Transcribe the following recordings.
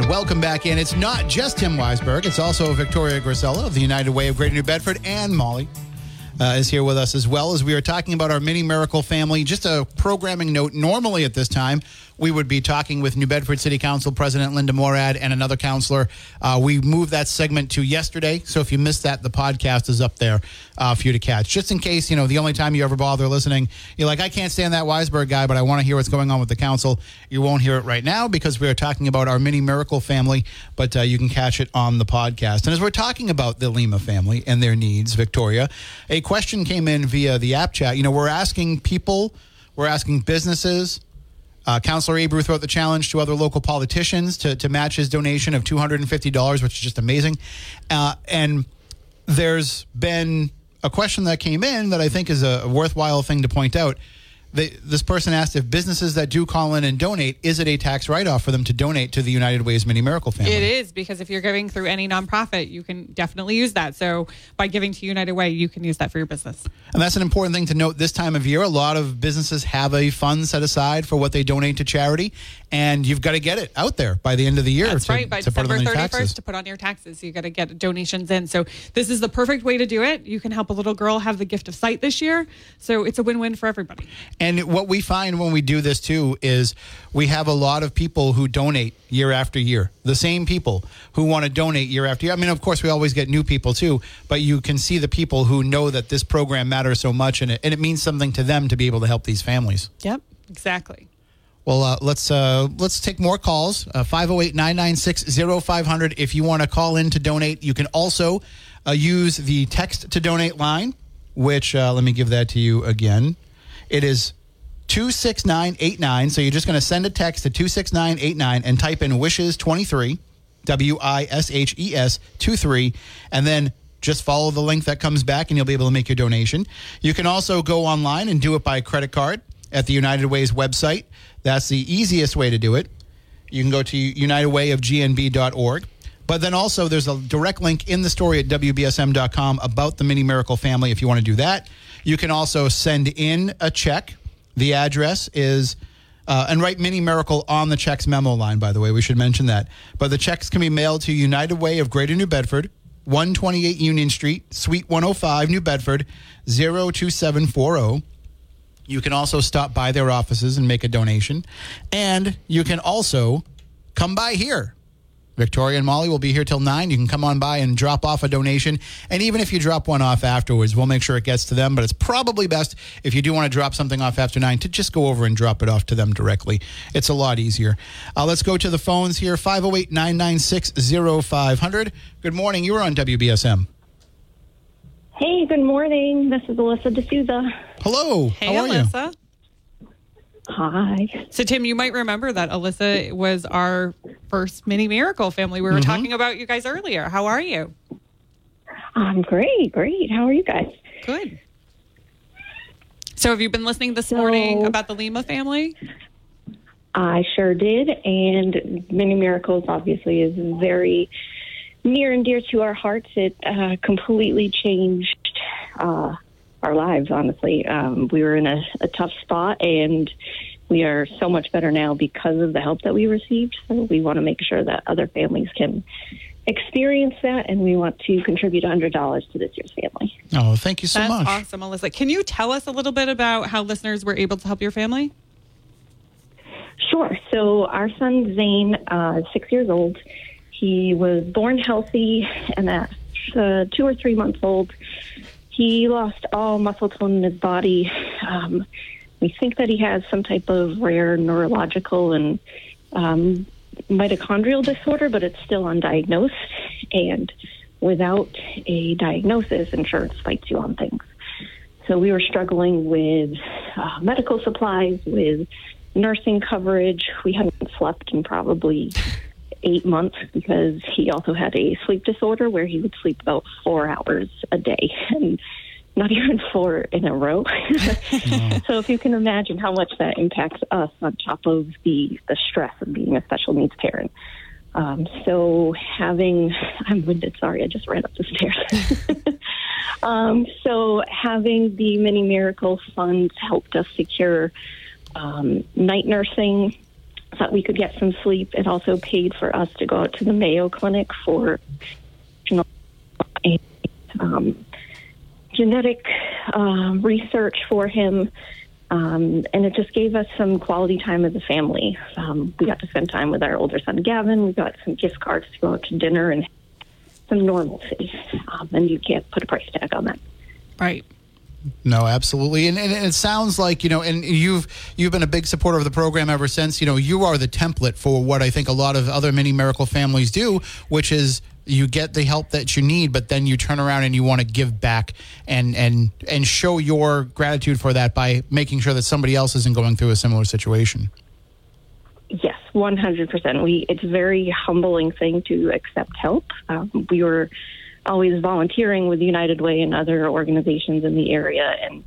And welcome back in. It's not just Tim Weisberg, it's also Victoria Grisella of the United Way of Greater New Bedford, and Molly uh, is here with us as well as we are talking about our mini miracle family. Just a programming note normally at this time, we would be talking with New Bedford City Council President Linda Morad and another counselor. Uh, we moved that segment to yesterday, so if you missed that, the podcast is up there uh, for you to catch. Just in case, you know, the only time you ever bother listening, you're like, I can't stand that Weisberg guy, but I want to hear what's going on with the council. You won't hear it right now because we are talking about our mini miracle family, but uh, you can catch it on the podcast. And as we're talking about the Lima family and their needs, Victoria, a question came in via the app chat. You know, we're asking people, we're asking businesses, uh, Councillor Abreu threw out the challenge to other local politicians to, to match his donation of $250, which is just amazing. Uh, and there's been a question that came in that I think is a worthwhile thing to point out. They, this person asked if businesses that do call in and donate, is it a tax write off for them to donate to the United Ways Mini Miracle Family? It is because if you're giving through any nonprofit, you can definitely use that. So by giving to United Way, you can use that for your business. And that's an important thing to note this time of year. A lot of businesses have a fund set aside for what they donate to charity, and you've got to get it out there by the end of the year. That's to, right. By to December on 31st taxes. to put on your taxes. You got to get donations in. So this is the perfect way to do it. You can help a little girl have the gift of sight this year. So it's a win-win for everybody. And what we find when we do this too is we have a lot of people who donate year after year. The same people who want to donate year after year. I mean, of course, we always get new people too, but you can see the people who know that this program matters so much and it, and it means something to them to be able to help these families. Yep, exactly. Well, uh, let's uh, let's take more calls. Uh, 508-996-0500 if you want to call in to donate. You can also uh, use the text to donate line, which uh, let me give that to you again. It is 26989. So you're just going to send a text to 26989 and type in wishes 23, W I S H E S 23, and then just follow the link that comes back and you'll be able to make your donation. You can also go online and do it by credit card at the United Way's website. That's the easiest way to do it. You can go to unitedwayofgnb.org. But then also, there's a direct link in the story at WBSM.com about the Mini Miracle family if you want to do that. You can also send in a check. The address is, uh, and write Mini Miracle on the check's memo line, by the way. We should mention that. But the checks can be mailed to United Way of Greater New Bedford, 128 Union Street, Suite 105, New Bedford, 02740. You can also stop by their offices and make a donation. And you can also come by here. Victoria and Molly will be here till 9. You can come on by and drop off a donation. And even if you drop one off afterwards, we'll make sure it gets to them. But it's probably best if you do want to drop something off after 9 to just go over and drop it off to them directly. It's a lot easier. Uh, let's go to the phones here 508 996 0500. Good morning. You are on WBSM. Hey, good morning. This is Alyssa D'Souza. Hello. Hey, How are you? Alyssa. Hi. So, Tim, you might remember that Alyssa was our first mini miracle family. We were Mm-hmm. talking about you guys earlier. How are you? I'm great, great. How are you guys? Good. So, have you been listening this morning about the Lima family? I sure did, and Mini Miracles obviously is very near and dear to our hearts. It uh, completely changed uh, our lives, honestly. Um, we were in a, a tough spot, and we are so much better now because of the help that we received. So we want to make sure that other families can experience that, and we want to contribute $100 to this year's family. Oh, thank you so That's much. awesome, Alyssa. Can you tell us a little bit about how listeners were able to help your family? Sure. So our son Zane, uh, six years old, he was born healthy, and at uh, two or three months old, he lost all muscle tone in his body. Um, we think that he has some type of rare neurological and um, mitochondrial disorder, but it's still undiagnosed. And without a diagnosis, insurance fights you on things. So we were struggling with uh, medical supplies, with nursing coverage. We hadn't slept in probably eight months because he also had a sleep disorder where he would sleep about four hours a day and not even four in a row. So if you can imagine how much that impacts us on top of the, the stress of being a special needs parent. Um, so having, I'm winded, sorry, I just ran up the stairs. um, so having the Mini Miracle funds helped us secure um, night nursing so that we could get some sleep. It also paid for us to go out to the Mayo Clinic for um, genetic um, research for him. Um, and it just gave us some quality time as a family. Um, we got to spend time with our older son Gavin. We got some gift cards to go out to dinner and some normalcy. Um, and you can't put a price tag on that. Right. No, absolutely, and, and it sounds like you know, and you've you've been a big supporter of the program ever since. You know, you are the template for what I think a lot of other mini miracle families do, which is you get the help that you need, but then you turn around and you want to give back and and and show your gratitude for that by making sure that somebody else isn't going through a similar situation. Yes, one hundred percent. We it's a very humbling thing to accept help. Um, we were always volunteering with United Way and other organizations in the area, and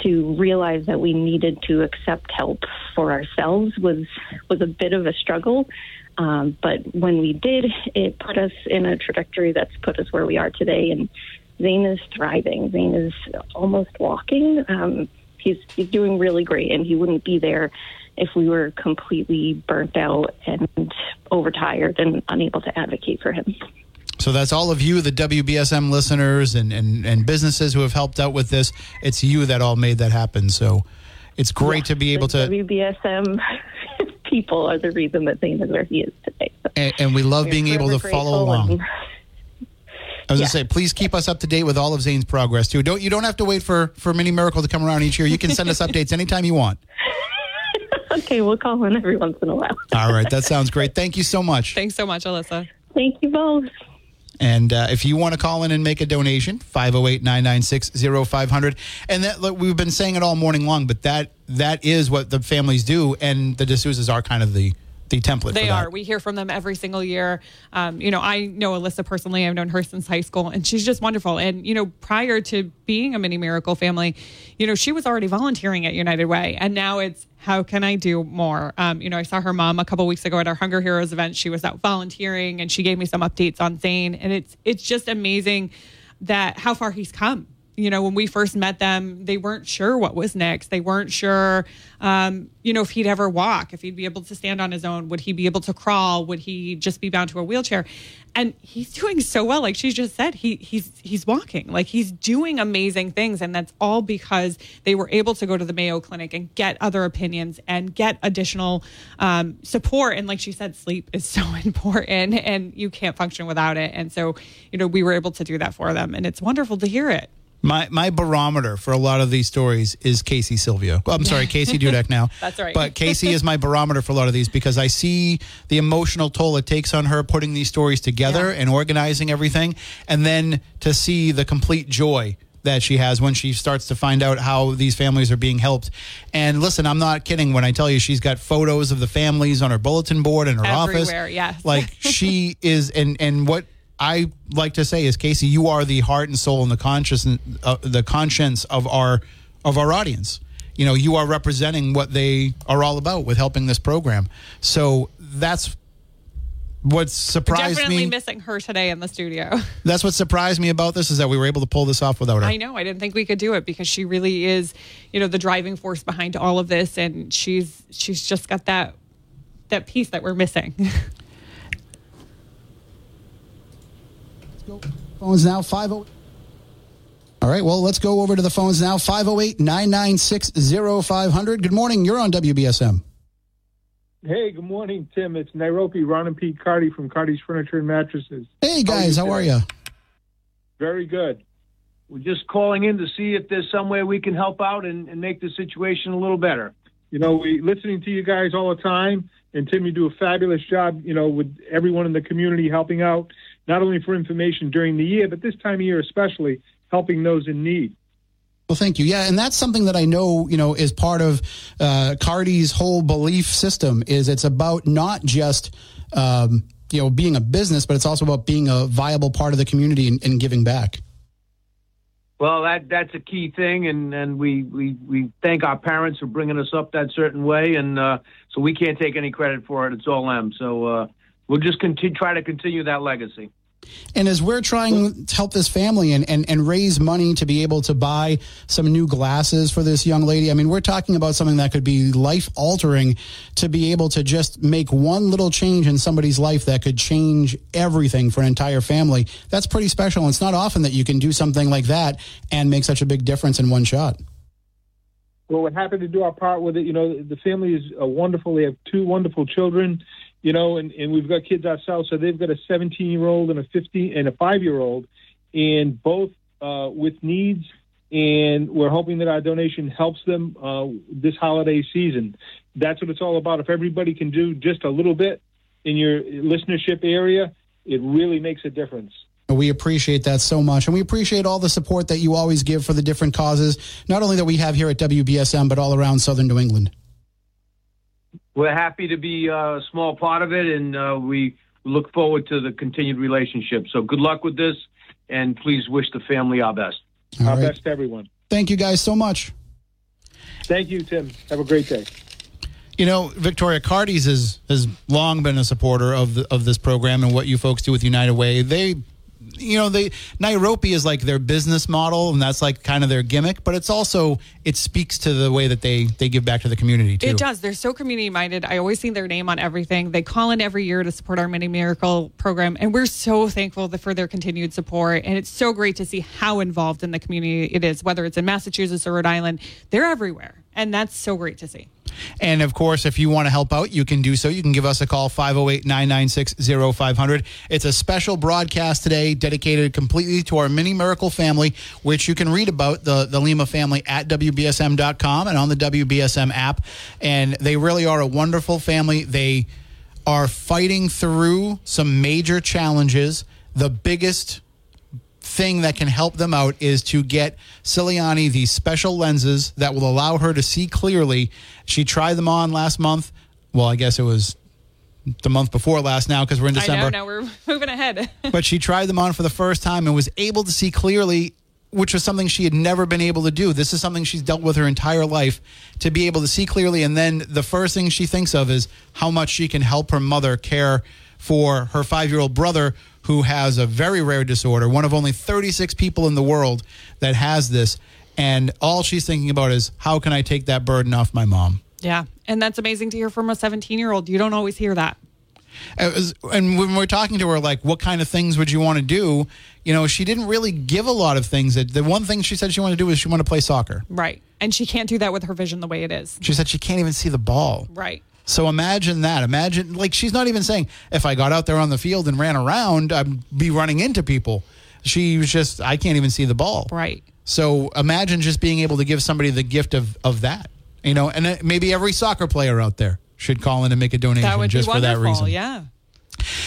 to realize that we needed to accept help for ourselves was was a bit of a struggle. Um, but when we did, it put us in a trajectory that's put us where we are today. And Zane is thriving. Zane is almost walking. Um, he's he's doing really great, and he wouldn't be there if we were completely burnt out and overtired and unable to advocate for him. So that's all of you, the WBSM listeners and, and, and businesses who have helped out with this. It's you that all made that happen. So it's great Yeah, to be able to, WBSM people are the reason that Zane is where he is today. So and, and we love being able to follow along. and- I was Yeah. gonna say, please keep us up to date with all of Zane's progress too. Don't you don't have to wait for for Mini Miracle to come around each year. You can send us updates anytime you want. okay, we'll call in every once in a while. All right, that sounds great. Thank you so much. Thanks so much, Alyssa. Thank you both. And uh, if you want to call in and make a donation, 508-996-0500. And that look, we've been saying it all morning long, but that that is what the families do, and the D'Souza's are kind of the the template. They are. We hear from them every single year. Um, you know, I know Alyssa personally. I've known her since high school, and she's just wonderful. And you know, prior to being a mini miracle family, you know, she was already volunteering at United Way, and now it's how can I do more? Um, you know, I saw her mom a couple weeks ago at our Hunger Heroes event. She was out volunteering, and she gave me some updates on Zane, and it's it's just amazing that how far he's come you know, when we first met them, they weren't sure what was next. They weren't sure, um, you know, if he'd ever walk, if he'd be able to stand on his own, would he be able to crawl, would he just be bound to a wheelchair? And he's doing so well. Like she just said, he he's he's walking, like he's doing amazing things, and that's all because they were able to go to the Mayo Clinic and get other opinions and get additional um, support. And like she said, sleep is so important, and you can't function without it. And so, you know, we were able to do that for them, and it's wonderful to hear it. My my barometer for a lot of these stories is Casey Silvio. Well, I'm sorry, Casey Dudek now. That's right. But Casey is my barometer for a lot of these because I see the emotional toll it takes on her putting these stories together Yeah. and organizing everything, and then to see the complete joy that she has when she starts to find out how these families are being helped. And listen, I'm not kidding when I tell you she's got photos of the families on her bulletin board in her office. Everywhere, yes. Like she is, and and what I like to say is, Casey, you are the heart and soul and the conscious, uh, the conscience of our of our audience. You know, you are representing what they are all about with helping this program. So that's what surprised Definitely me. Definitely missing her today in the studio. that's what surprised me about this is that we were able to pull this off without her. I know. I didn't think we could do it because she really is, you know, the driving force behind all of this, and she's she's just got that that piece that we're missing. Phones now 50. All right, well, let's go over to the phones now 508 996 0500. Good morning. You're on WBSM. Hey, good morning, Tim. It's Nairobi, Ron and Pete Cardi from Cardi's Furniture and Mattresses. Hey, guys, how are you? Very good. We're just calling in to see if there's some way we can help out and, and make the situation a little better. You know, we listening to you guys all the time, and Tim, you do a fabulous job. You know, with everyone in the community helping out, not only for information during the year, but this time of year especially, helping those in need. Well, thank you. Yeah, and that's something that I know, you know, is part of uh, Cardi's whole belief system. Is it's about not just, um, you know being a business, but it's also about being a viable part of the community and, and giving back. Well, that that's a key thing, and, and we, we, we thank our parents for bringing us up that certain way, and uh, so we can't take any credit for it. It's all them. So uh, we'll just continue try to continue that legacy. And as we're trying to help this family and, and, and raise money to be able to buy some new glasses for this young lady, I mean, we're talking about something that could be life altering to be able to just make one little change in somebody's life that could change everything for an entire family. That's pretty special. And it's not often that you can do something like that and make such a big difference in one shot. Well, we're happy to do our part with it. You know, the family is uh, wonderful. They have two wonderful children you know, and, and we've got kids ourselves, so they've got a 17 year old and a 15 and a five year old, and both uh, with needs. And we're hoping that our donation helps them uh, this holiday season. That's what it's all about. If everybody can do just a little bit in your listenership area, it really makes a difference. We appreciate that so much. And we appreciate all the support that you always give for the different causes, not only that we have here at WBSM, but all around Southern New England we're happy to be a small part of it, and uh, we look forward to the continued relationship. So good luck with this, and please wish the family our best. All our right. best to everyone. Thank you guys so much. Thank you, Tim. Have a great day. You know, Victoria Cardi's has has long been a supporter of the, of this program and what you folks do with United Way. They you know, they Nairobi is like their business model, and that's like kind of their gimmick. But it's also it speaks to the way that they they give back to the community too. It does. They're so community minded. I always see their name on everything. They call in every year to support our Mini Miracle program, and we're so thankful for their continued support. And it's so great to see how involved in the community it is, whether it's in Massachusetts or Rhode Island. They're everywhere, and that's so great to see. And of course, if you want to help out, you can do so. You can give us a call, 508 996 0500. It's a special broadcast today dedicated completely to our mini miracle family, which you can read about the, the Lima family at WBSM.com and on the WBSM app. And they really are a wonderful family. They are fighting through some major challenges. The biggest thing that can help them out is to get Ciliani these special lenses that will allow her to see clearly. She tried them on last month. Well, I guess it was the month before last now because we're in December. I know, now we're moving ahead. but she tried them on for the first time and was able to see clearly, which was something she had never been able to do. This is something she's dealt with her entire life to be able to see clearly. And then the first thing she thinks of is how much she can help her mother care for her five year old brother who has a very rare disorder, one of only 36 people in the world that has this. And all she's thinking about is, how can I take that burden off my mom? Yeah. And that's amazing to hear from a 17 year old. You don't always hear that. Was, and when we're talking to her, like, what kind of things would you want to do? You know, she didn't really give a lot of things. That the one thing she said she wanted to do is she wanted to play soccer. Right, and she can't do that with her vision the way it is. She said she can't even see the ball. Right. So imagine that. Imagine like she's not even saying if I got out there on the field and ran around, I'd be running into people. She was just I can't even see the ball. Right. So imagine just being able to give somebody the gift of of that. You know, and maybe every soccer player out there should call in and make a donation just for that reason. Yeah.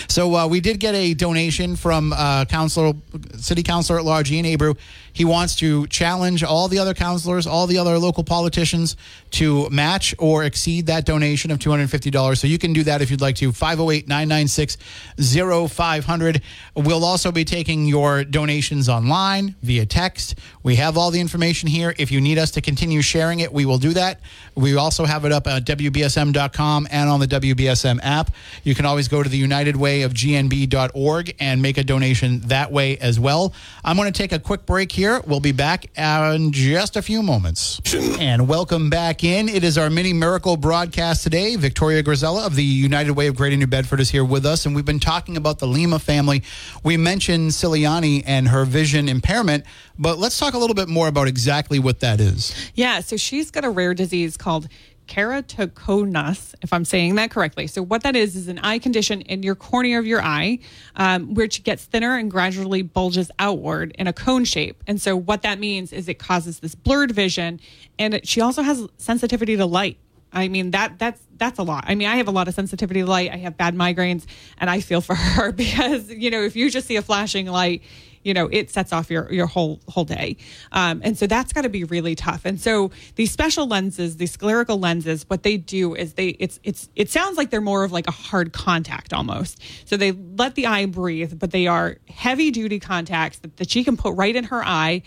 So uh, we did get a donation from uh, councilor, city councilor at large, Ian Abreu. He wants to challenge all the other councilors, all the other local politicians to match or exceed that donation of $250. So you can do that if you'd like to. 508 996 0500. We'll also be taking your donations online via text. We have all the information here. If you need us to continue sharing it, we will do that. We also have it up at WBSM.com and on the WBSM app. You can always go to the United Way of GNB.org and make a donation that way as well. I'm going to take a quick break here here. We'll be back in just a few moments. And welcome back in. It is our mini miracle broadcast today. Victoria Grisella of the United Way of Greater New Bedford is here with us, and we've been talking about the Lima family. We mentioned Ciliani and her vision impairment, but let's talk a little bit more about exactly what that is. Yeah, so she's got a rare disease called keratoconus, if I'm saying that correctly. So, what that is is an eye condition in your cornea of your eye, um, which gets thinner and gradually bulges outward in a cone shape. And so, what that means is it causes this blurred vision, and it, she also has sensitivity to light. I mean that that's that's a lot. I mean, I have a lot of sensitivity to light. I have bad migraines, and I feel for her because you know if you just see a flashing light, you know, it sets off your your whole whole day. Um, and so that's got to be really tough. And so these special lenses, these spherical lenses, what they do is they it's it's it sounds like they're more of like a hard contact almost. So they let the eye breathe, but they are heavy duty contacts that, that she can put right in her eye,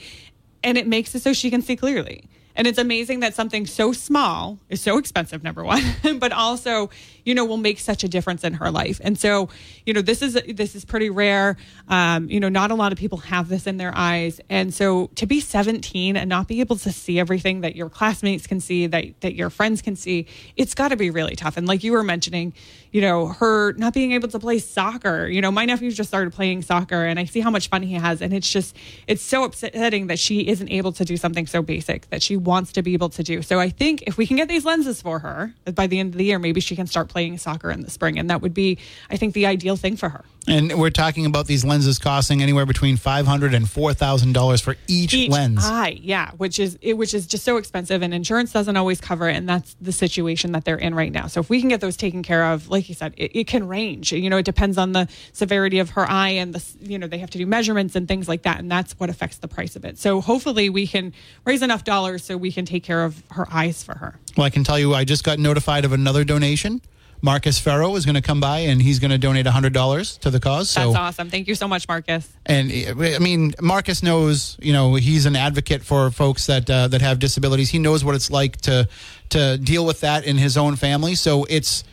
and it makes it so she can see clearly. And it's amazing that something so small is so expensive, number one, but also, you know, will make such a difference in her life. And so, you know, this is this is pretty rare. Um, you know, not a lot of people have this in their eyes. And so to be 17 and not be able to see everything that your classmates can see, that that your friends can see, it's got to be really tough. And like you were mentioning, you know, her not being able to play soccer. You know, my nephew just started playing soccer and I see how much fun he has. And it's just, it's so upsetting that she isn't able to do something so basic that she wants to be able to do. So I think if we can get these lenses for her by the end of the year, maybe she can start playing soccer in the spring. And that would be, I think, the ideal thing for her. And we're talking about these lenses costing anywhere between five hundred and four thousand dollars for each, each lens. eye yeah which is it, which is just so expensive and insurance doesn't always cover it and that's the situation that they're in right now so if we can get those taken care of like you said it, it can range you know it depends on the severity of her eye and the you know they have to do measurements and things like that and that's what affects the price of it so hopefully we can raise enough dollars so we can take care of her eyes for her Well, I can tell you, I just got notified of another donation. Marcus Farrow is going to come by and he's going to donate hundred dollars to the cause. So that's awesome thank you so much marcus And I mean, Marcus knows, you know, he's an advocate for folks that uh, that have disabilities. He knows what it's like to to deal with that in his own family. So it's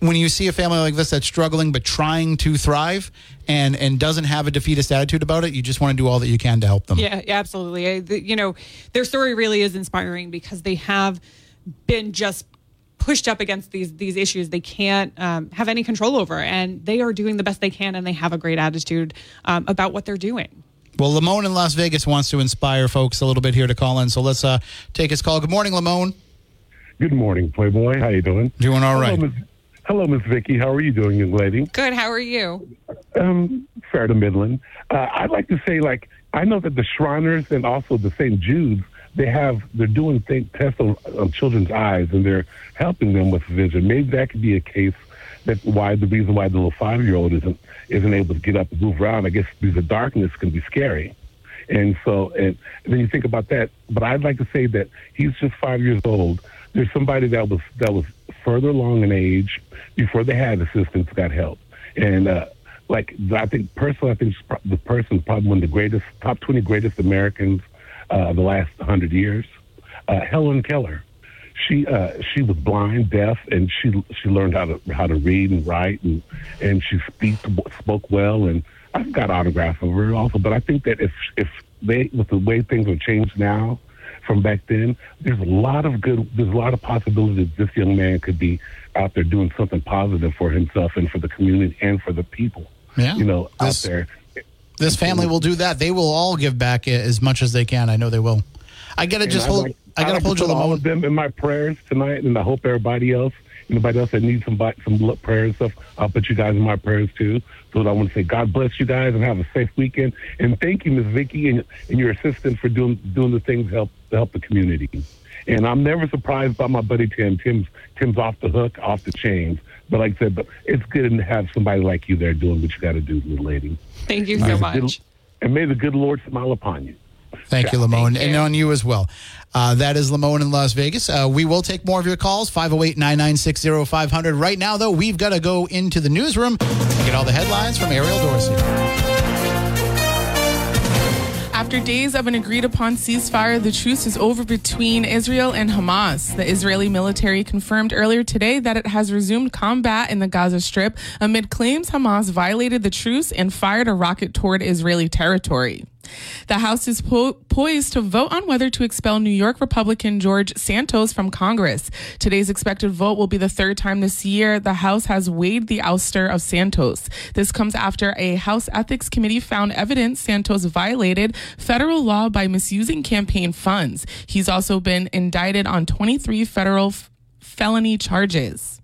when you see a family like this that's struggling but trying to thrive and and doesn't have a defeatist attitude about it, you just want to do all that you can to help them. Yeah, yeah, absolutely. I, the, you know, their story really is inspiring because they have been just pushed up against these these issues they can't um, have any control over, and they are doing the best they can, and they have a great attitude um, about what they're doing. Well, Lamone in Las Vegas wants to inspire folks a little bit here to call in. So let's uh, take his call. Good morning, Lamone. Good morning, Playboy. How are you doing? Doing all right. Hello, Miss, hello, Miss Vicky. How are you doing, young lady? Good. How are you? Um, fair to middling. Uh, I'd like to say, like, I know that the Shriners and also the St. Jude's, they have they're doing thing, tests on, on children's eyes and they're helping them with vision. Maybe that could be a case that why the reason why the little five year old isn't isn't able to get up and move around. I guess because the darkness can be scary. And so, and, and then you think about that. But I'd like to say that he's just five years old. There's somebody that was that was further along in age before they had assistance got help. And uh, like I think personally, I think the person probably one of the greatest top twenty greatest Americans uh, the last hundred years. Uh, Helen Keller. She uh, she was blind, deaf, and she she learned how to how to read and write, and and she speak spoke well. And I've got autographs of her also. But I think that if if they with the way things have changed now from back then, there's a lot of good. There's a lot of possibilities this young man could be out there doing something positive for himself and for the community and for the people. Yeah. You know, This- out there. This family will do that. They will all give back as much as they can. I know they will. I gotta And just I'd hold. like- I gotta like to hold you, put all of them in my prayers tonight, and I hope everybody else, anybody else that needs some some prayer and stuff, I'll put you guys in my prayers too. So I want to say, God bless you guys and have a safe weekend. And thank you, Miss Vicky, and, and your assistant for doing doing the things to help to help the community. And I'm never surprised by my buddy Tim. Tim's Tim's off the hook, off the chains. But like I said, but it's good to have somebody like you there doing what you got to do, little lady. Thank you so May much. good- And may the good Lord smile upon you. Thank you, Lamone, Thank and on you as well. Uh, that is Lamone in Las Vegas. Uh, we will take more of your calls, 508 996 0500. Right now, though, we've got to go into the newsroom and get all the headlines from Ariel Dorsey. After days of an agreed upon ceasefire, the truce is over between Israel and Hamas. The Israeli military confirmed earlier today that it has resumed combat in the Gaza Strip amid claims Hamas violated the truce and fired a rocket toward Israeli territory. The House is po- poised to vote on whether to expel New York Republican George Santos from Congress. Today's expected vote will be the third time this year the House has weighed the ouster of Santos. This comes after a House Ethics Committee found evidence Santos violated federal law by misusing campaign funds. He's also been indicted on 23 federal f- felony charges.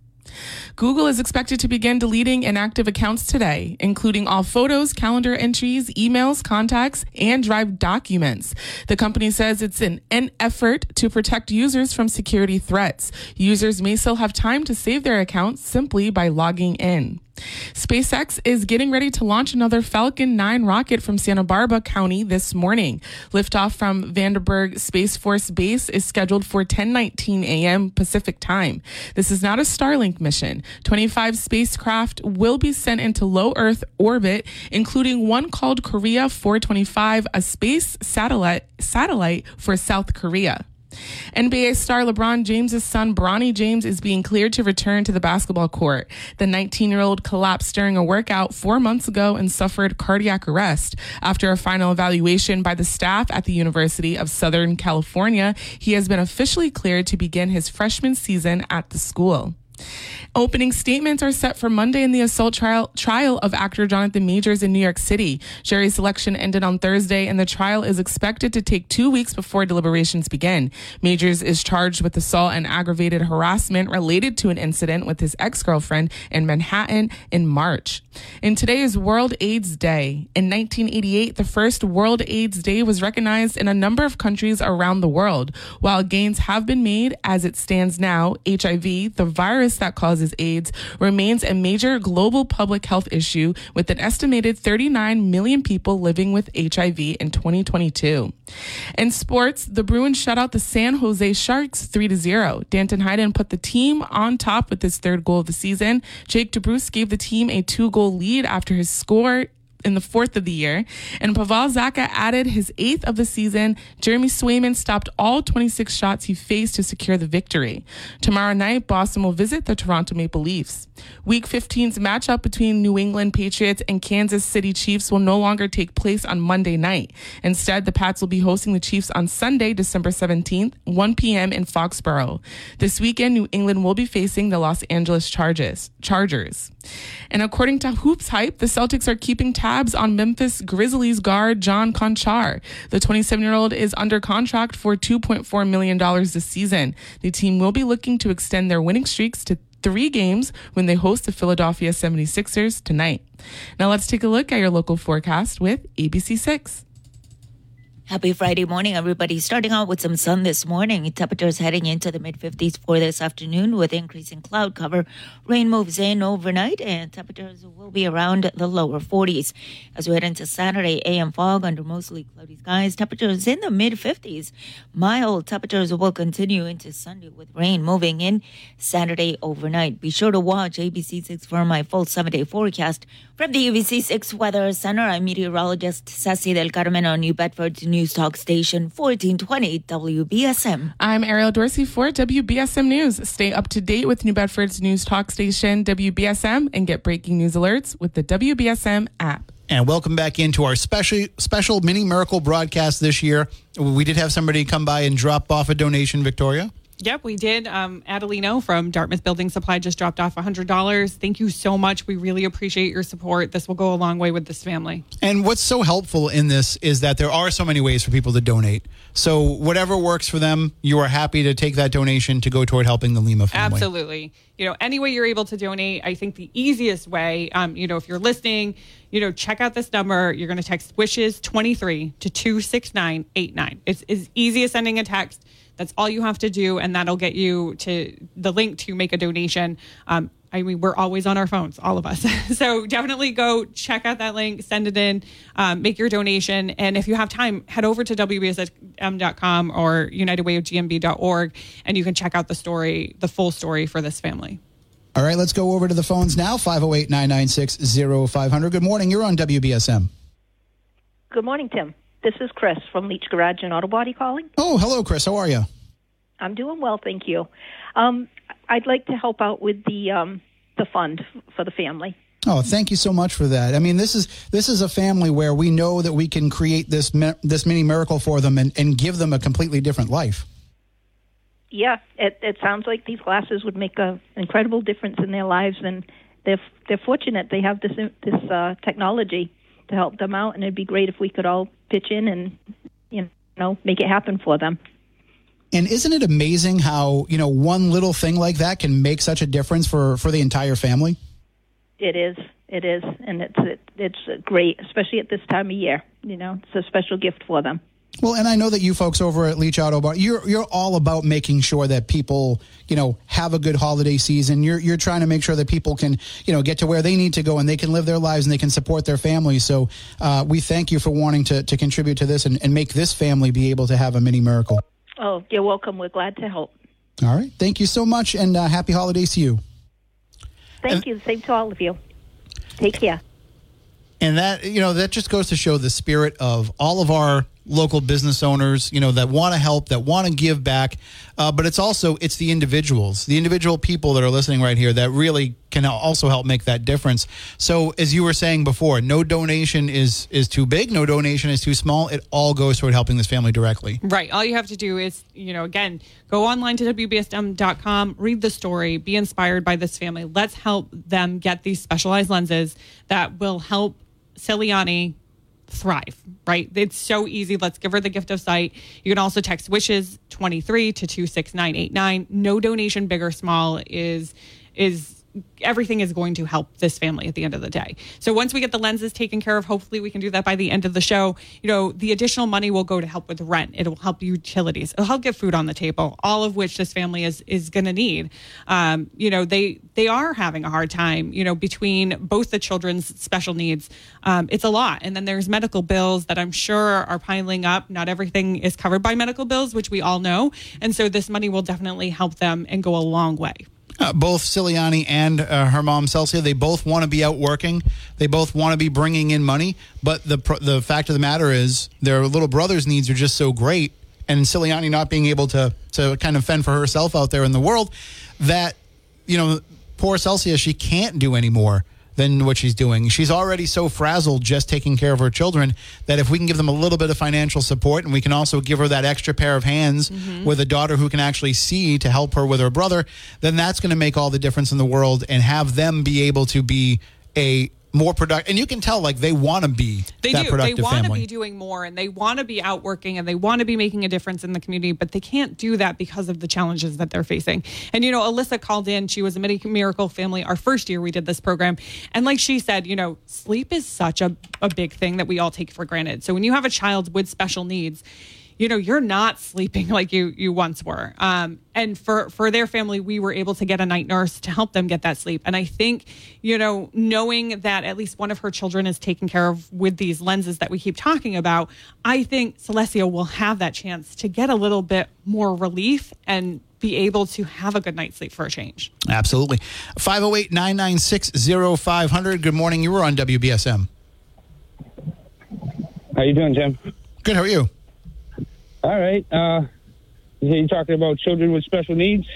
Google is expected to begin deleting inactive accounts today, including all photos, calendar entries, emails, contacts, and Drive documents. The company says it's an, an effort to protect users from security threats. Users may still have time to save their accounts simply by logging in. SpaceX is getting ready to launch another Falcon 9 rocket from Santa Barbara County this morning. Liftoff from Vandenberg Space Force Base is scheduled for 10:19 a.m. Pacific Time. This is not a Starlink mission. 25 spacecraft will be sent into low Earth orbit, including one called Korea 425, a space satellite satellite for South Korea. NBA star LeBron James' son, Bronny James, is being cleared to return to the basketball court. The 19 year old collapsed during a workout four months ago and suffered cardiac arrest. After a final evaluation by the staff at the University of Southern California, he has been officially cleared to begin his freshman season at the school. Opening statements are set for Monday in the assault trial, trial of actor Jonathan Majors in New York City. Jury selection ended on Thursday, and the trial is expected to take two weeks before deliberations begin. Majors is charged with assault and aggravated harassment related to an incident with his ex girlfriend in Manhattan in March. And today is World AIDS Day. In 1988, the first World AIDS Day was recognized in a number of countries around the world. While gains have been made as it stands now, HIV, the virus that causes AIDS, remains a major global public health issue with an estimated 39 million people living with HIV in 2022. In sports, the Bruins shut out the San Jose Sharks 3 to 0. Danton Heinen put the team on top with his third goal of the season. Jake DeBrusk gave the team a two goal lead after his score in the fourth of the year. And Pavel Zacha added his eighth of the season. Jeremy Swayman stopped all 26 shots he faced to secure the victory. Tomorrow night, Boston will visit the Toronto Maple Leafs. Week 15's matchup between New England Patriots and Kansas City Chiefs will no longer take place on Monday night. Instead, the Pats will be hosting the Chiefs on Sunday, December 17th, 1 p.m. in Foxborough. This weekend, New England will be facing the Los Angeles Chargers. Chargers. And according to Hoops Hype, the Celtics are keeping tabs on Memphis Grizzlies guard John Konchar. The 27 year old is under contract for $2.4 million this season. The team will be looking to extend their winning streaks to three games when they host the Philadelphia 76ers tonight. Now let's take a look at your local forecast with ABC6. Happy Friday morning, everybody. Starting out with some sun this morning. Temperatures heading into the mid 50s for this afternoon with increasing cloud cover. Rain moves in overnight and temperatures will be around the lower 40s. As we head into Saturday, AM fog under mostly cloudy skies. Temperatures in the mid 50s. Mild temperatures will continue into Sunday with rain moving in Saturday overnight. Be sure to watch ABC6 for my full seven day forecast. From the ABC6 Weather Center, I'm meteorologist Ceci Del Carmen on New Bedford's News Talk Station 1420 WBSM. I'm Ariel Dorsey for WBSM News. Stay up to date with New Bedford's News Talk Station WBSM and get breaking news alerts with the WBSM app. And welcome back into our special special mini miracle broadcast this year. We did have somebody come by and drop off a donation, Victoria. Yep, we did. Um, Adelino from Dartmouth Building Supply just dropped off $100. Thank you so much. We really appreciate your support. This will go a long way with this family. And what's so helpful in this is that there are so many ways for people to donate. So whatever works for them, you are happy to take that donation to go toward helping the Lima family. Absolutely. You know, any way you're able to donate, I think the easiest way, um, you know, if you're listening, you know, check out this number. You're going to text wishes 23 to 26989. It's as easy as sending a text. That's all you have to do, and that'll get you to the link to make a donation. Um, I mean, we're always on our phones, all of us. so definitely go check out that link, send it in, um, make your donation. And if you have time, head over to WBSM.com or UnitedWayOfGNB.org and you can check out the story, the full story for this family. All right, let's go over to the phones now 508 996 0500. Good morning. You're on WBSM. Good morning, Tim. This is Chris from Leach Garage and Auto Body calling. Oh, hello, Chris. How are you? I'm doing well, thank you. Um, I'd like to help out with the um, the fund for the family. Oh, thank you so much for that. I mean, this is this is a family where we know that we can create this this mini miracle for them and, and give them a completely different life. Yeah, it, it sounds like these glasses would make an incredible difference in their lives, and they're they're fortunate they have this this uh, technology to help them out, and it'd be great if we could all pitch in and you know make it happen for them. And isn't it amazing how, you know, one little thing like that can make such a difference for, for the entire family? It is. It is, and it's it, it's great, especially at this time of year. You know, it's a special gift for them. Well, and I know that you folks over at Leach Auto Body, you're you're all about making sure that people, you know, have a good holiday season. You're you're trying to make sure that people can, you know, get to where they need to go and they can live their lives and they can support their families. So uh, we thank you for wanting to, to contribute to this and, and make this family be able to have a mini miracle. Oh, you're welcome. We're glad to help. All right. Thank you so much and uh, happy holidays to you. Thank you. Same to all of you. Take care. And that you know that just goes to show the spirit of all of our local business owners, you know, that want to help, that want to give back. Uh, but it's also it's the individuals, the individual people that are listening right here that really can also help make that difference. So as you were saying before, no donation is is too big, no donation is too small. It all goes toward helping this family directly. Right. All you have to do is, you know, again, go online to WBSM.com, read the story, be inspired by this family. Let's help them get these specialized lenses that will help Ciliani thrive, right? It's so easy. Let's give her the gift of sight. You can also text wishes 23 to 26989. No donation big or small is is everything is going to help this family at the end of the day. So once we get the lenses taken care of, hopefully we can do that by the end of the show. You know, the additional money will go to help with rent. It will help utilities. It'll help get food on the table, all of which this family is is going to need. Um, you know, they they are having a hard time. You know, between both the children's special needs, um, it's a lot, and then there's medical bills that I'm sure are piling up. Not everything is covered by medical bills, which we all know, and so this money will definitely help them and go a long way. Uh, both Ciliani and uh, her mom Celsia, they both want to be out working. They both want to be bringing in money. But the the fact of the matter is, their little brother's needs are just so great, and Ciliani not being able to to kind of fend for herself out there in the world, that you know, poor Celsia, she can't do any more than what she's doing. She's already so frazzled just taking care of her children that if we can give them a little bit of financial support and we can also give her that extra pair of hands Mm-hmm. with a daughter who can actually see to help her with her brother, then that's going to make all the difference in the world and have them be able to be a more productive. And you can tell like they want to be They do. They want to be doing more and they want to be out working and they want to be making a difference in the community, but they can't do that because of the challenges that they're facing. And, you know, Alyssa called in. She was a Mini Miracle family our first year we did this program. And like she said, you know, sleep is such a, a big thing that we all take for granted. So when you have a child with special needs, you know you're not sleeping like you you once were um, and for for their family we were able to get a night nurse to help them get that sleep and i think you know knowing that at least one of her children is taken care of with these lenses that we keep talking about i think celestia will have that chance to get a little bit more relief and be able to have a good night's sleep for a change Absolutely. 508 996 0500. Good morning. You were on WBSM. How are you doing, jim Good. How are you? All right. Uh, you talking about children with special needs?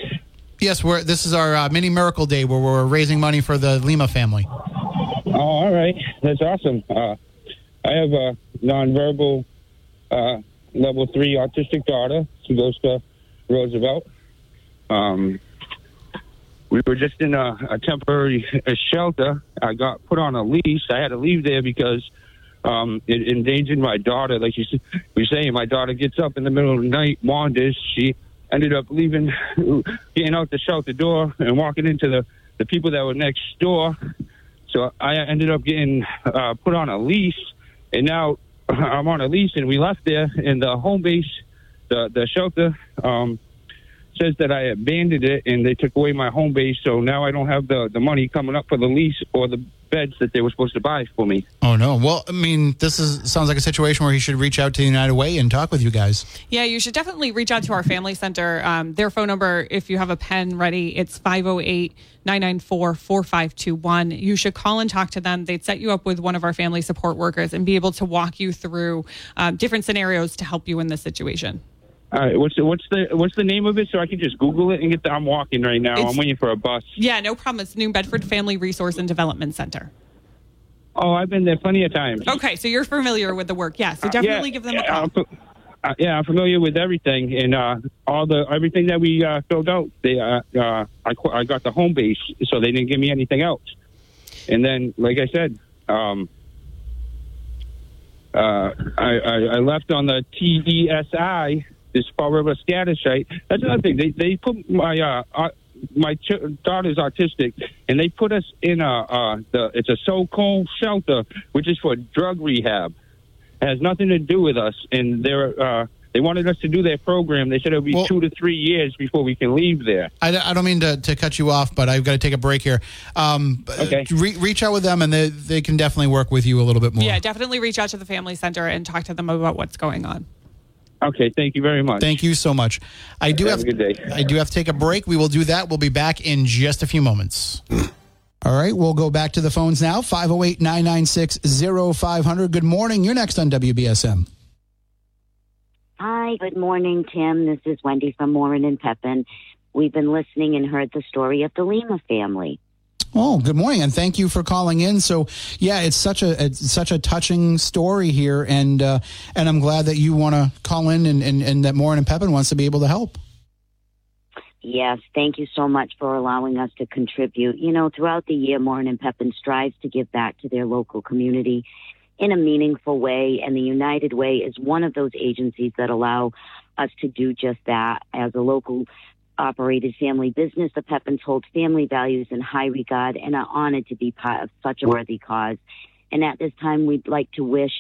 Yes, we're. This is our uh, mini miracle day where we're raising money for the Lima family. Oh, all right. That's awesome. Uh, I have a nonverbal uh, level three autistic daughter. She goes to Roosevelt. Um, we were just in a, a temporary uh shelter. I got put on a leash. I had to leave there because um, it endangered my daughter. Like you were saying, my daughter gets up in the middle of the night, wanders. She ended up leaving, getting out the shelter door and walking into the, the people that were next door. So I ended up getting uh, put on a leash, and now I'm on a leash, and we left there, and the home base, the the shelter, um, says that I abandoned it, and they took away my home base. So now I don't have the the money coming up for the lease or the beds that they were supposed to buy for me. Oh no. Well, I mean, this is sounds like a situation where he should reach out to United Way and talk with you guys. Yeah, you should definitely reach out to our family center. Um, their phone number, if you have a pen ready, it's 508 994 4521. You should call and talk to them. They'd set you up with one of our family support workers and be able to walk you through um, different scenarios to help you in this situation. All right, what's the what's the what's the name of it so I can just Google it and get the. I'm walking right now. It's- I'm waiting for a bus. Yeah, no problem. It's New Bedford Family Resource and Development Center. Oh, I've been there plenty of times. Okay, so you're familiar with the work. Yeah, so definitely yeah, give them a call. Uh, yeah, I'm familiar with everything and uh, all the everything that we uh, filled out. They, uh, uh, I, I got the home base, so they didn't give me anything else. And then, like I said, um, uh, I, I, I left on the TESI this forever status site. That's another thing. They they put my uh, uh my ch- daughter's autistic, and they put us in a uh, the it's a so-called shelter, which is for drug rehab. It has nothing to do with us, and they're uh, they wanted us to do their program. They said it'll be two to three years before we can leave there. I, I don't mean to, to cut you off, but I've got to take a break here. Um, Okay. Re- reach out with them, and they, they can definitely work with you a little bit more. Yeah, definitely reach out to the family center and talk to them about what's going on. Okay, thank you very much. Thank you so much. I do Have have, a good day. I do have to take a break. We will do that. We'll be back in just a few moments. All right, we'll go back to the phones now. 508 996 0500. Good morning. You're next on WBSM. Hi, good morning, Tim. This is Wendy from Warren and Pepin. We've been listening and heard the story of the Lima family. Oh, good morning, and thank you for calling in. So, yeah, it's such a it's such a touching story here, and uh, and I'm glad that you want to call in, and, and, and that Morin and Pepin wants to be able to help. Yes, thank you so much for allowing us to contribute. You know, throughout the year, Morin and Pepin strives to give back to their local community in a meaningful way, and the United Way is one of those agencies that allow us to do just that. As a local operated family business, the Pepins hold family values in high regard and are honored to be part of such a worthy cause. And at this time, we'd like to wish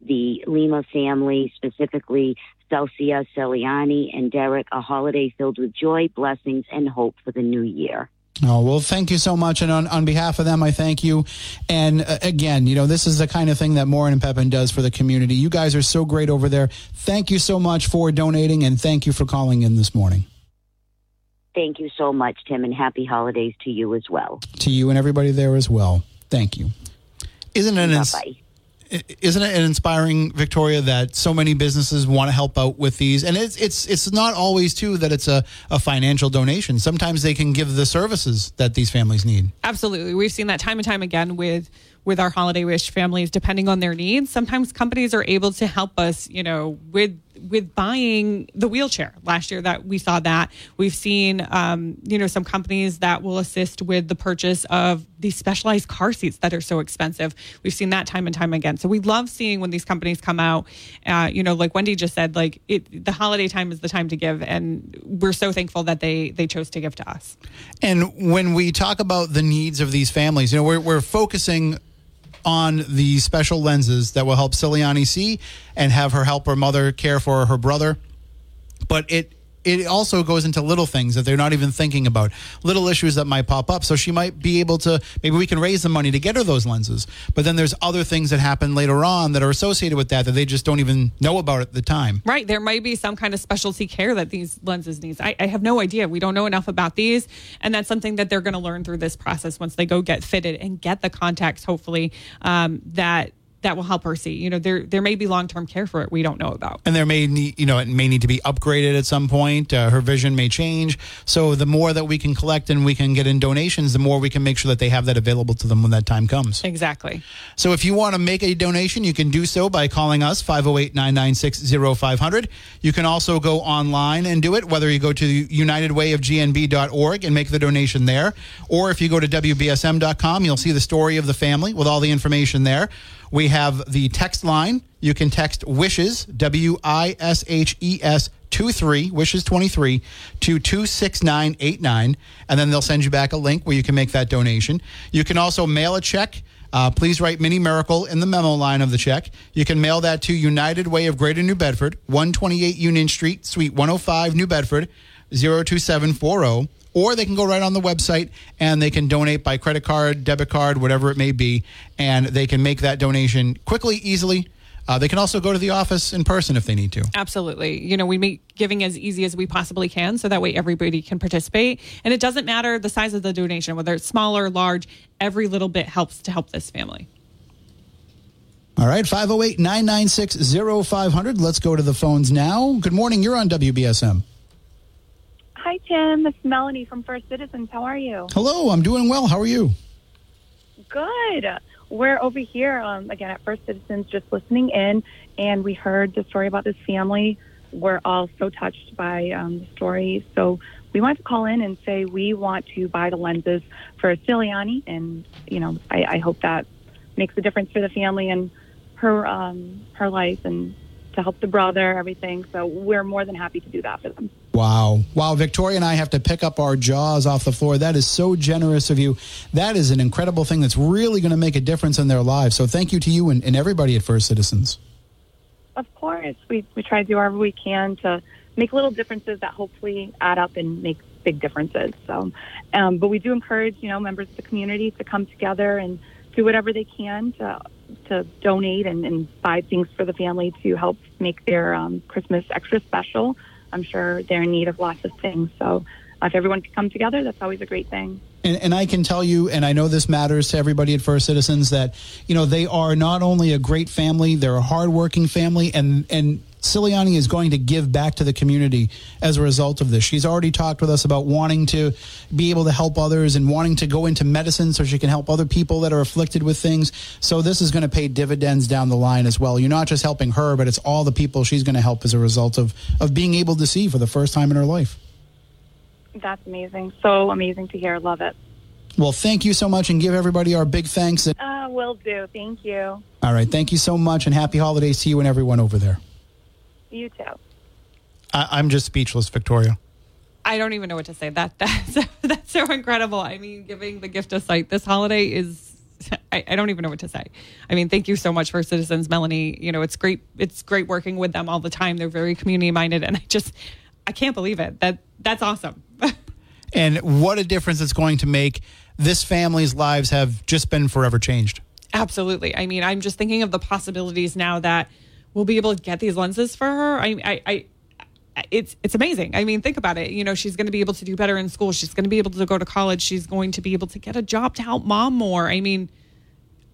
the Lima family, specifically Celsia, Ciliani, and Derek, a holiday filled with joy, blessings, and hope for the new year. Oh, well, thank you so much. And on, on behalf of them, I thank you. And uh, again, you know, this is the kind of thing that Morin and Pepin does for the community. You guys are so great over there. Thank you so much for donating, and thank you for calling in this morning. Thank you so much, Tim, and happy holidays to you as well. To you and everybody there as well. Thank you. Isn't it, ins- Bye-bye. isn't it inspiring, Victoria, that so many businesses want to help out with these? And it's it's it's not always too that it's a, a financial donation. Sometimes they can give the services that these families need. Absolutely. We've seen that time and time again with with our holiday wish families depending on their needs. Sometimes companies are able to help us, you know, with with buying the wheelchair. Last year that we saw that. We've seen um, you know, some companies that will assist with the purchase of these specialized car seats that are so expensive. We've seen that time and time again. So we love seeing when these companies come out, uh, you know, like Wendy just said, like it the holiday time is the time to give and we're so thankful that they they chose to give to us. And when we talk about the needs of these families, you know, we're, we're focusing on the special lenses that will help Ciliani see and have her help her mother care for her brother. But it it also goes into little things that they're not even thinking about, little issues that might pop up. So she might be able to maybe we can raise the money to get her those lenses. But then there's other things that happen later on that are associated with that that they just don't even know about at the time. Right. There might be some kind of specialty care that these lenses needs. I, I have no idea. We don't know enough about these. And that's something that they're going to learn through this process once they go get fitted and get the contacts, hopefully, um, that that will help her see. You know, there there may be long term care for it we don't know about. and there may need you know it may need to be upgraded at some point uh, her vision may change so the more that we can collect and we can get in donations the more we can make sure that they have that available to them when that time comes Exactly. so if you want to make a donation you can do so by calling us 508-996-0500 you can also go online and do it whether you go to unitedwayofgnb.org and make the donation there or if you go to wbsm.com you'll see the story of the family with all the information there we have the text line. You can text wishes, W I S H E S 23, wishes 23, to 26989. And then they'll send you back a link where you can make that donation. You can also mail a check. Uh, please write Mini Miracle in the memo line of the check. You can mail that to United Way of Greater New Bedford, 128 Union Street, Suite 105, New Bedford, 02740 or they can go right on the website and they can donate by credit card, debit card, whatever it may be, and they can make that donation quickly, easily. Uh, they can also go to the office in person if they need to. Absolutely. You know, we make giving as easy as we possibly can so that way everybody can participate. And it doesn't matter the size of the donation, whether it's small or large, every little bit helps to help this family. All right, 508 996 0500. Let's go to the phones now. Good morning. You're on WBSM. Hi, Tim. It's Melanie from First Citizens. How are you? Hello, I'm doing well. How are you? Good. We're over here um, again at First Citizens, just listening in, and we heard the story about this family. We're all so touched by um, the story, so we wanted to call in and say we want to buy the lenses for Ciliani, and you know, I, I hope that makes a difference for the family and her um, her life, and to help the brother, everything. So we're more than happy to do that for them. Wow. Wow. Victoria and I have to pick up our jaws off the floor. That is so generous of you. That is an incredible thing that's really going to make a difference in their lives. So thank you to you and, and everybody at First Citizens. Of course, we we try to do whatever we can to make little differences that hopefully add up and make big differences. So, um, but we do encourage you know members of the community to come together and do whatever they can to to donate and, and buy things for the family to help make their um, Christmas extra special. I'm sure they're in need of lots of things. So, if everyone can come together, that's always a great thing. And, and I can tell you, and I know this matters to everybody at First Citizens, that you know they are not only a great family, they're a hardworking family, and and Ciliani is going to give back to the community as a result of this. She's already talked with us about wanting to be able to help others and wanting to go into medicine so she can help other people that are afflicted with things. So this is going to pay dividends down the line as well. You're not just helping her, but it's all the people she's going to help as a result of of being able to see for the first time in her life. That's amazing. So amazing to hear. Love it. Well, thank you so much, and give everybody our big thanks. Uh, will do. Thank you. All right, thank you so much, and happy holidays to you and everyone over there. You too. I, I'm just speechless, Victoria. I don't even know what to say. That that's that's so incredible. I mean, giving the gift of sight this holiday is. I, I don't even know what to say. I mean, thank you so much for Citizens, Melanie. You know, it's great. It's great working with them all the time. They're very community minded, and I just, I can't believe it. That that's awesome. And what a difference it's going to make. This family's lives have just been forever changed. Absolutely. I mean, I'm just thinking of the possibilities now that we'll be able to get these lenses for her. I, I, I it's it's amazing. I mean, think about it. You know, she's going to be able to do better in school. She's going to be able to go to college. She's going to be able to get a job to help mom more. I mean,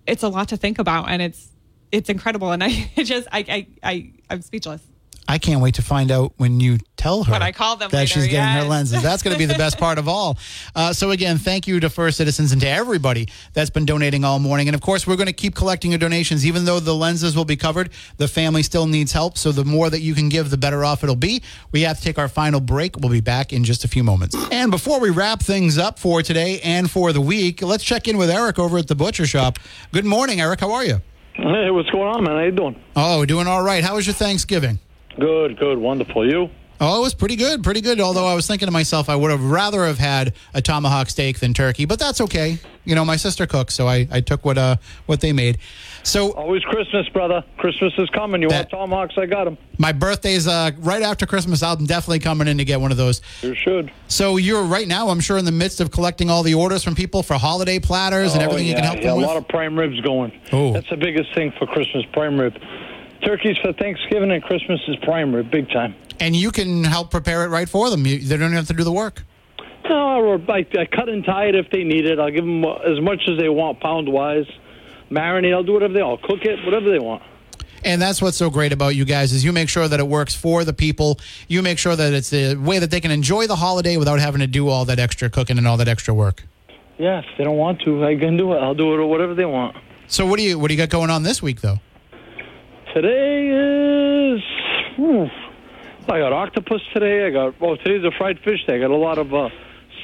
it's a lot to think about, and it's it's incredible. And I just I I, I I'm speechless. I can't wait to find out when you tell her When I call them that later, she's getting her lenses. That's going to be the best part of all. Uh, so again, thank you to First Citizens and to everybody that's been donating all morning. And of course, we're going to keep collecting your donations, even though the lenses will be covered. The family still needs help, so the more that you can give, the better off it'll be. We have to take our final break. We'll be back in just a few moments. And before we wrap things up for today and for the week, let's check in with Eric over at the butcher shop. Good morning, Eric. How are you? Hey, what's going on, man? How you doing? Oh, doing all right. How was your Thanksgiving? Good, good, wonderful. You? Oh, it was pretty good, pretty good. Although I was thinking to myself, I would have rather have had a tomahawk steak than turkey, but that's okay. You know, my sister cooks, so I, I took what uh what they made. So always Christmas, brother. Christmas is coming. You want tomahawks? I got them. My birthday's uh, right after Christmas. I'm definitely coming in to get one of those. You should. So you're right now, I'm sure, in the midst of collecting all the orders from people for holiday platters and Oh, everything yeah, you can help yeah, them a lot of prime ribs going. Oh. That's the biggest thing for Christmas, prime rib. Turkeys for Thanksgiving and Christmas is prime rib, big time. and you can help prepare it right for them. You, they don't have to do the work. No, or I, I cut and tie it if they need it. I'll give them as much as they want, pound wise. Marinate. I'll do whatever they want. Cook it, whatever they want. And that's what's so great about you guys is you make sure that it works for the people. You make sure that it's the way that they can enjoy the holiday without having to do all that extra cooking and all that extra work. Yeah, if they don't want to, I can do it. I'll do it or whatever they want. So what do you what do you got going on this week though? Today is. hmm, I got octopus today. I got. Oh, today's a fried fish day. I got a lot of uh,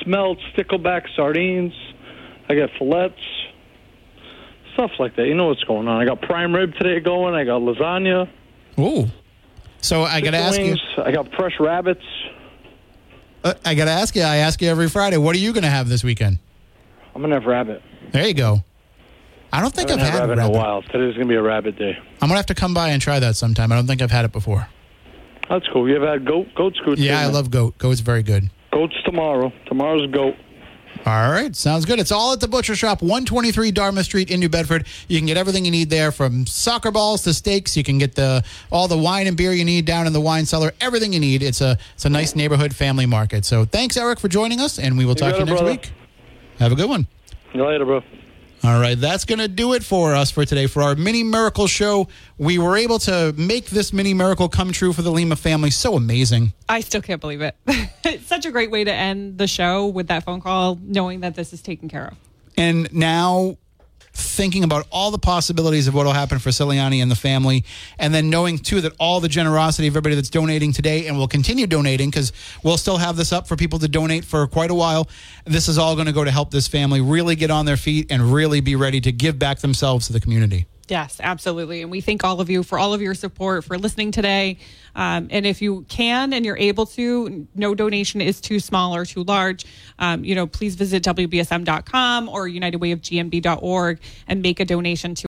smelt stickleback sardines. I got fillets, stuff like that. You know what's going on. I got prime rib today going. I got lasagna. Ooh. So I got to ask you. I got fresh rabbits. Uh, I got to ask you. I ask you every Friday. What are you going to have this weekend? I'm gonna have rabbit. There you go. I don't think I I've had had rabbit, rabbit. in a while. Today's gonna be a rabbit day. I'm gonna have to come by and try that sometime. I don't think I've had it before. That's cool. You ever had goat? Goat's good. Yeah, I love goat. Goat's very good. Goat's tomorrow. Tomorrow's goat. All right, sounds good. It's all at the Butcher Shop, 123 Dartmouth Street in New Bedford. You can get everything you need there, from soccer balls to steaks. You can get the all the wine and beer you need down in the wine cellar. Everything you need. It's a it's a nice neighborhood family market. So thanks, Eric, for joining us, and we will talk to you next brother. week. Have a good one. See you later, bro. All right, that's going to do it for us for today for our mini miracle show. We were able to make this mini miracle come true for the Lima family. So amazing. I still can't believe it. it's such a great way to end the show with that phone call, knowing that this is taken care of. And now thinking about all the possibilities of what will happen for Ciliani and the family, and then knowing too that all the generosity of everybody that's donating today and will continue donating because we'll still have this up for people to donate for quite a while. This is all going to go to help this family really get on their feet and really be ready to give back themselves to the community. Yes, absolutely. And we thank all of you for all of your support, for listening today. Um, and if you can and you're able to, no donation is too small or too large. Um, you know, please visit WBSM.com or UnitedWayofGNB.org and make a donation to